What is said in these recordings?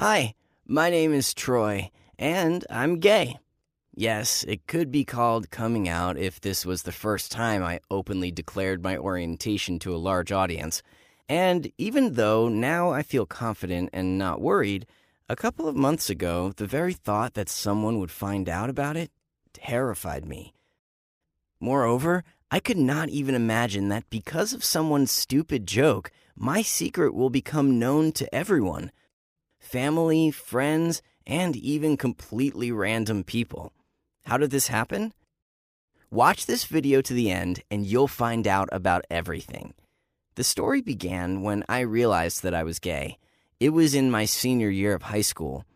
Hi, my name is Troy, and I'm gay. Yes, it could be called coming out if this was the first time I openly declared my orientation to a large audience. And even though now I feel confident and not worried, a couple of months ago, the very thought that someone would find out about it terrified me. Moreover, I could not even imagine that because of someone's stupid joke, my secret will become known to everyone family, friends, and even completely random people. How did this happen? Watch this video to the end and you'll find out about everything. The story began when I realized that I was gay. It was in my senior year of high school.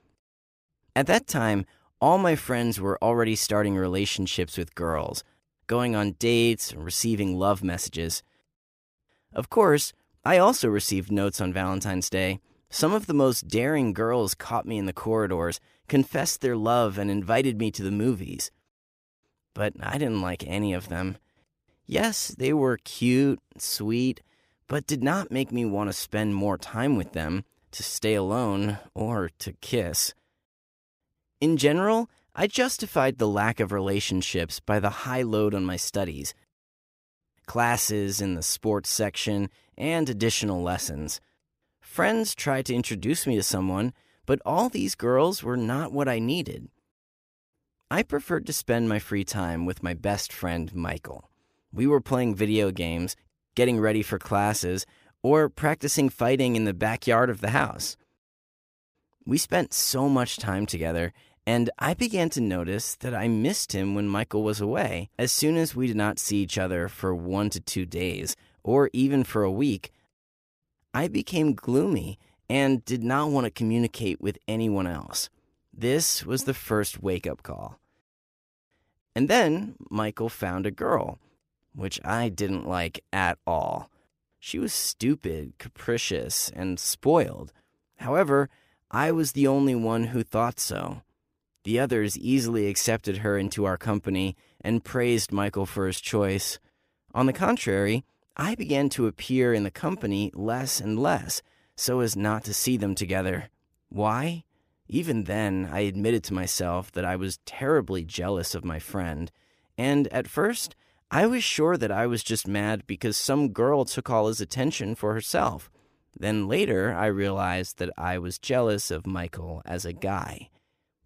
At that time, all my friends were already starting relationships with girls, going on dates, and receiving love messages. Of course, I also received notes on Valentine's Day. Some of the most daring girls caught me in the corridors, confessed their love, and invited me to the movies. But I didn't like any of them. Yes, they were cute, sweet, but did not make me want to spend more time with them, to stay alone, or to kiss. In general, I justified the lack of relationships by the high load on my studies, classes in the sports section, and additional lessons. Friends tried to introduce me to someone, but all these girls were not what I needed. I preferred to spend my free time with my best friend, Michael. We were playing video games, getting ready for classes, or practicing fighting in the backyard of the house. We spent so much time together, and I began to notice that I missed him when Michael was away. As soon as we did not see each other for one to two days, or even for a week, I became gloomy and did not want to communicate with anyone else. This was the first wake up call. And then Michael found a girl, which I didn't like at all. She was stupid, capricious, and spoiled. However, I was the only one who thought so. The others easily accepted her into our company and praised Michael for his choice. On the contrary, I began to appear in the company less and less so as not to see them together. Why? Even then, I admitted to myself that I was terribly jealous of my friend, and at first, I was sure that I was just mad because some girl took all his attention for herself. Then later, I realized that I was jealous of Michael as a guy.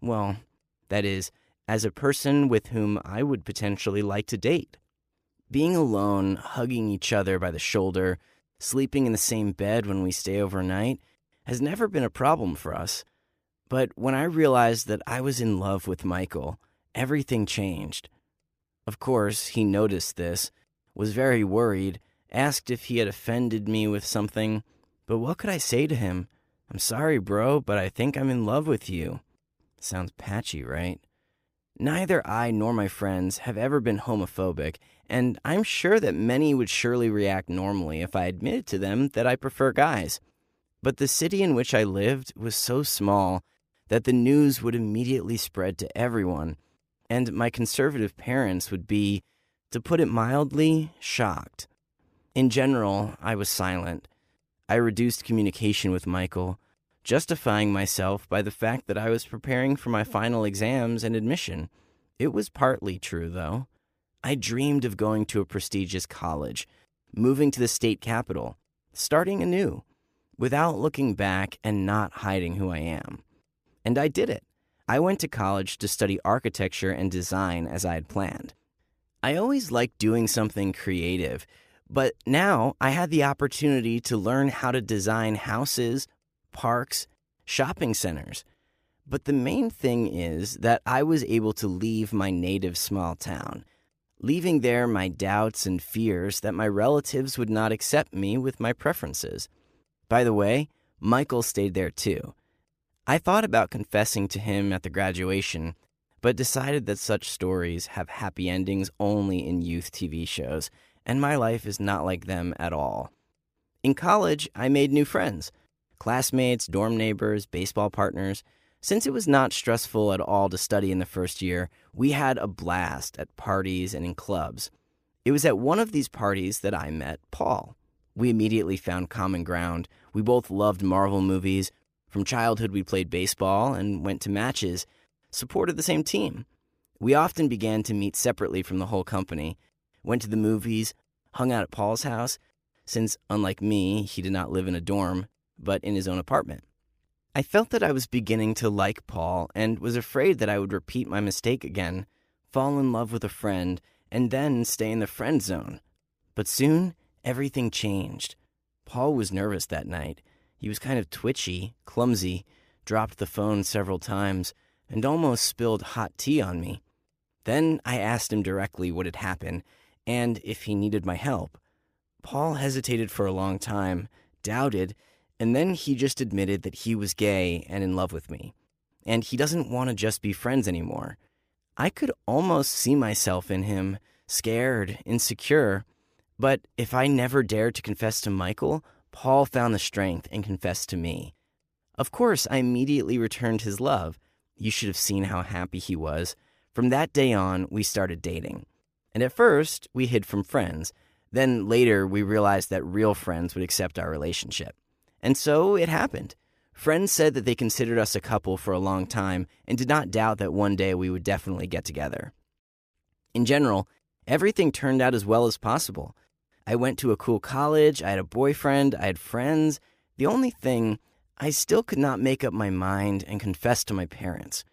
Well, that is, as a person with whom I would potentially like to date. Being alone, hugging each other by the shoulder, sleeping in the same bed when we stay overnight has never been a problem for us. But when I realized that I was in love with Michael, everything changed. Of course, he noticed this, was very worried, asked if he had offended me with something, but what could I say to him? I'm sorry, bro, but I think I'm in love with you. Sounds patchy, right? Neither I nor my friends have ever been homophobic, and I'm sure that many would surely react normally if I admitted to them that I prefer guys. But the city in which I lived was so small that the news would immediately spread to everyone, and my conservative parents would be, to put it mildly, shocked. In general, I was silent. I reduced communication with Michael, justifying myself by the fact that I was preparing for my final exams and admission. It was partly true, though. I dreamed of going to a prestigious college, moving to the state capital, starting anew, without looking back and not hiding who I am. And I did it. I went to college to study architecture and design as I had planned. I always liked doing something creative, but now I had the opportunity to learn how to design houses, parks, shopping centers. But the main thing is that I was able to leave my native small town, leaving there my doubts and fears that my relatives would not accept me with my preferences. By the way, Michael stayed there too. I thought about confessing to him at the graduation, but decided that such stories have happy endings only in youth TV shows, and my life is not like them at all. In college, I made new friends classmates, dorm neighbors, baseball partners. Since it was not stressful at all to study in the first year, we had a blast at parties and in clubs. It was at one of these parties that I met Paul. We immediately found common ground. We both loved Marvel movies, From childhood, we played baseball and went to matches, supported the same team. We often began to meet separately from the whole company, went to the movies, hung out at Paul's house, since, unlike me, he did not live in a dorm, but in his own apartment. I felt that I was beginning to like Paul and was afraid that I would repeat my mistake again, fall in love with a friend, and then stay in the friend zone. But soon, everything changed. Paul was nervous that night. He was kind of twitchy, clumsy, dropped the phone several times, and almost spilled hot tea on me. Then I asked him directly what had happened and if he needed my help. Paul hesitated for a long time, doubted, and then he just admitted that he was gay and in love with me. And he doesn't want to just be friends anymore. I could almost see myself in him, scared, insecure. But if I never dared to confess to Michael, Paul found the strength and confessed to me. Of course, I immediately returned his love. You should have seen how happy he was. From that day on, we started dating. And at first, we hid from friends. Then later, we realized that real friends would accept our relationship. And so it happened. Friends said that they considered us a couple for a long time and did not doubt that one day we would definitely get together. In general, everything turned out as well as possible. I went to a cool college, I had a boyfriend, I had friends. The only thing, I still could not make up my mind and confess to my parents.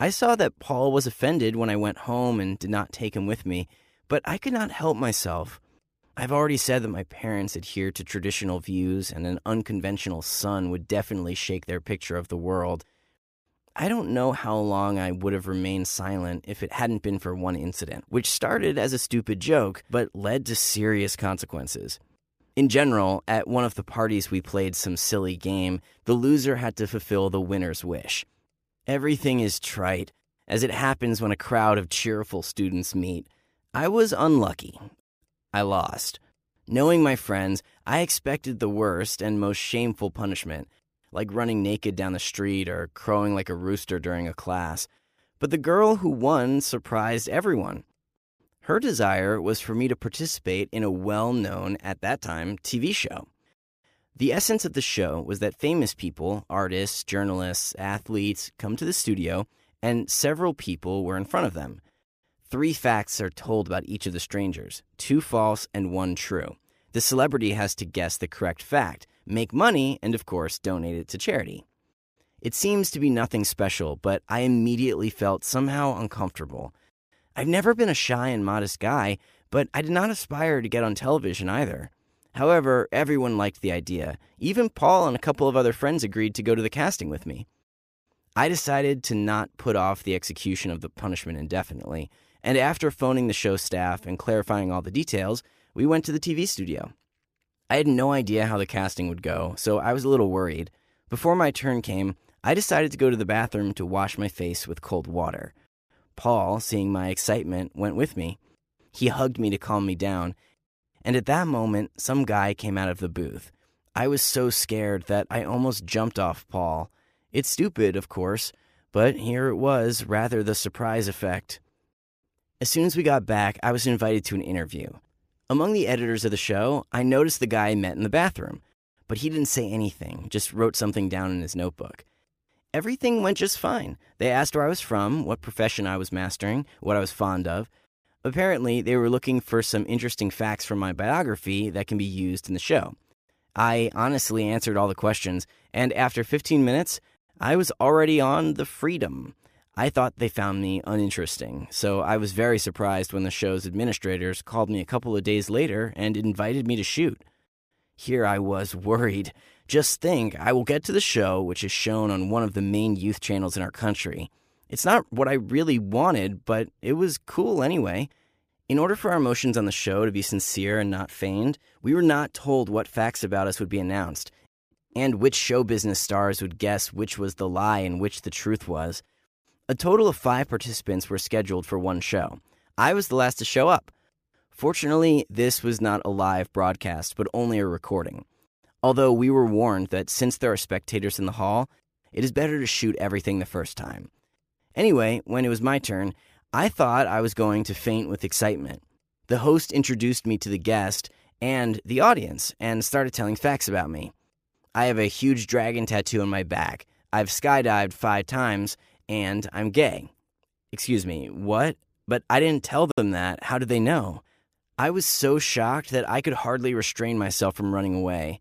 I saw that Paul was offended when I went home and did not take him with me, but I could not help myself. I've already said that my parents adhere to traditional views, and an unconventional son would definitely shake their picture of the world. I don't know how long I would have remained silent if it hadn't been for one incident, which started as a stupid joke but led to serious consequences. In general, at one of the parties we played some silly game, the loser had to fulfill the winner's wish. Everything is trite, as it happens when a crowd of cheerful students meet. I was unlucky. I lost. Knowing my friends, I expected the worst and most shameful punishment, like running naked down the street or crowing like a rooster during a class. But the girl who won surprised everyone. Her desire was for me to participate in a well known, at that time, TV show. The essence of the show was that famous people, artists, journalists, athletes, come to the studio, and several people were in front of them. Three facts are told about each of the strangers two false and one true. The celebrity has to guess the correct fact, make money, and of course, donate it to charity. It seems to be nothing special, but I immediately felt somehow uncomfortable. I've never been a shy and modest guy, but I did not aspire to get on television either. However, everyone liked the idea. Even Paul and a couple of other friends agreed to go to the casting with me. I decided to not put off the execution of the punishment indefinitely, and after phoning the show staff and clarifying all the details, we went to the TV studio. I had no idea how the casting would go, so I was a little worried. Before my turn came, I decided to go to the bathroom to wash my face with cold water. Paul, seeing my excitement, went with me. He hugged me to calm me down, and at that moment, some guy came out of the booth. I was so scared that I almost jumped off Paul. It's stupid, of course, but here it was, rather the surprise effect. As soon as we got back, I was invited to an interview. Among the editors of the show, I noticed the guy I met in the bathroom, but he didn't say anything, just wrote something down in his notebook. Everything went just fine. They asked where I was from, what profession I was mastering, what I was fond of. Apparently, they were looking for some interesting facts from my biography that can be used in the show. I honestly answered all the questions, and after 15 minutes, I was already on the freedom. I thought they found me uninteresting, so I was very surprised when the show's administrators called me a couple of days later and invited me to shoot. Here I was worried. Just think, I will get to the show, which is shown on one of the main youth channels in our country. It's not what I really wanted, but it was cool anyway. In order for our emotions on the show to be sincere and not feigned, we were not told what facts about us would be announced, and which show business stars would guess which was the lie and which the truth was. A total of five participants were scheduled for one show. I was the last to show up. Fortunately, this was not a live broadcast, but only a recording. Although we were warned that since there are spectators in the hall, it is better to shoot everything the first time. Anyway, when it was my turn, I thought I was going to faint with excitement. The host introduced me to the guest and the audience and started telling facts about me. I have a huge dragon tattoo on my back. I've skydived five times, and I'm gay. Excuse me, what? But I didn't tell them that. How did they know? I was so shocked that I could hardly restrain myself from running away.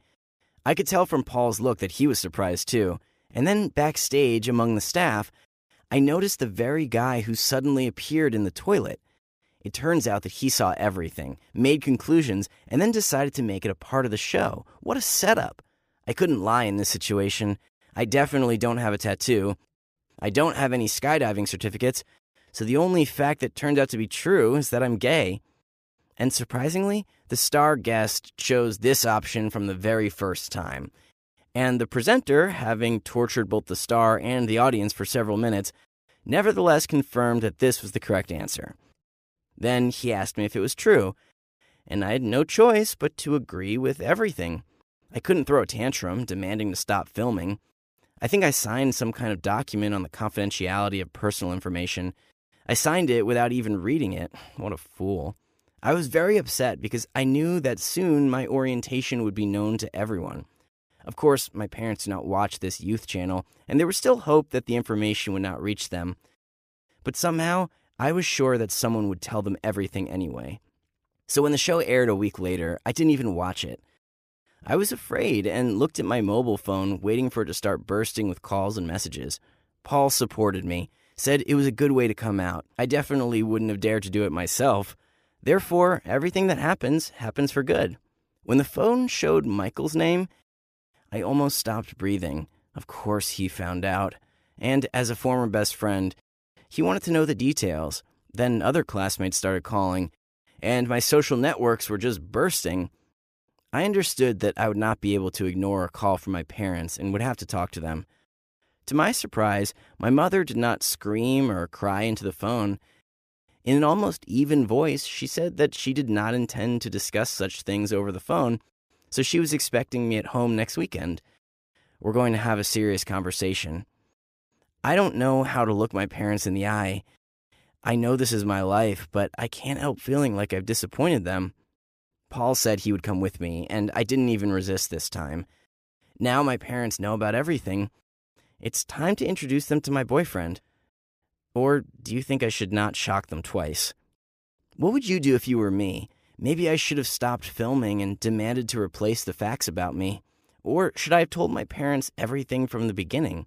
I could tell from Paul's look that he was surprised too. And then backstage among the staff, I noticed the very guy who suddenly appeared in the toilet. It turns out that he saw everything, made conclusions, and then decided to make it a part of the show. What a setup! I couldn't lie in this situation. I definitely don't have a tattoo. I don't have any skydiving certificates, so the only fact that turned out to be true is that I'm gay. And surprisingly, the star guest chose this option from the very first time. And the presenter, having tortured both the star and the audience for several minutes, nevertheless confirmed that this was the correct answer. Then he asked me if it was true, and I had no choice but to agree with everything. I couldn't throw a tantrum demanding to stop filming. I think I signed some kind of document on the confidentiality of personal information. I signed it without even reading it. What a fool. I was very upset because I knew that soon my orientation would be known to everyone. Of course, my parents do not watch this youth channel, and there was still hope that the information would not reach them. But somehow, I was sure that someone would tell them everything anyway. So when the show aired a week later, I didn't even watch it. I was afraid and looked at my mobile phone, waiting for it to start bursting with calls and messages. Paul supported me, said it was a good way to come out. I definitely wouldn't have dared to do it myself. Therefore, everything that happens happens for good. When the phone showed Michael's name, I almost stopped breathing. Of course, he found out. And as a former best friend, he wanted to know the details. Then other classmates started calling, and my social networks were just bursting. I understood that I would not be able to ignore a call from my parents and would have to talk to them. To my surprise, my mother did not scream or cry into the phone. In an almost even voice, she said that she did not intend to discuss such things over the phone, so she was expecting me at home next weekend. We're going to have a serious conversation. I don't know how to look my parents in the eye. I know this is my life, but I can't help feeling like I've disappointed them. Paul said he would come with me, and I didn't even resist this time. Now my parents know about everything. It's time to introduce them to my boyfriend. Or do you think I should not shock them twice? What would you do if you were me? Maybe I should have stopped filming and demanded to replace the facts about me. Or should I have told my parents everything from the beginning?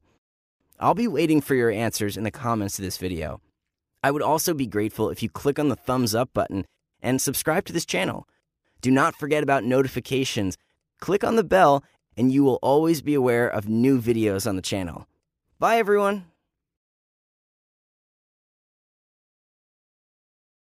I'll be waiting for your answers in the comments to this video. I would also be grateful if you click on the thumbs up button and subscribe to this channel. Do not forget about notifications. Click on the bell and you will always be aware of new videos on the channel. Bye everyone!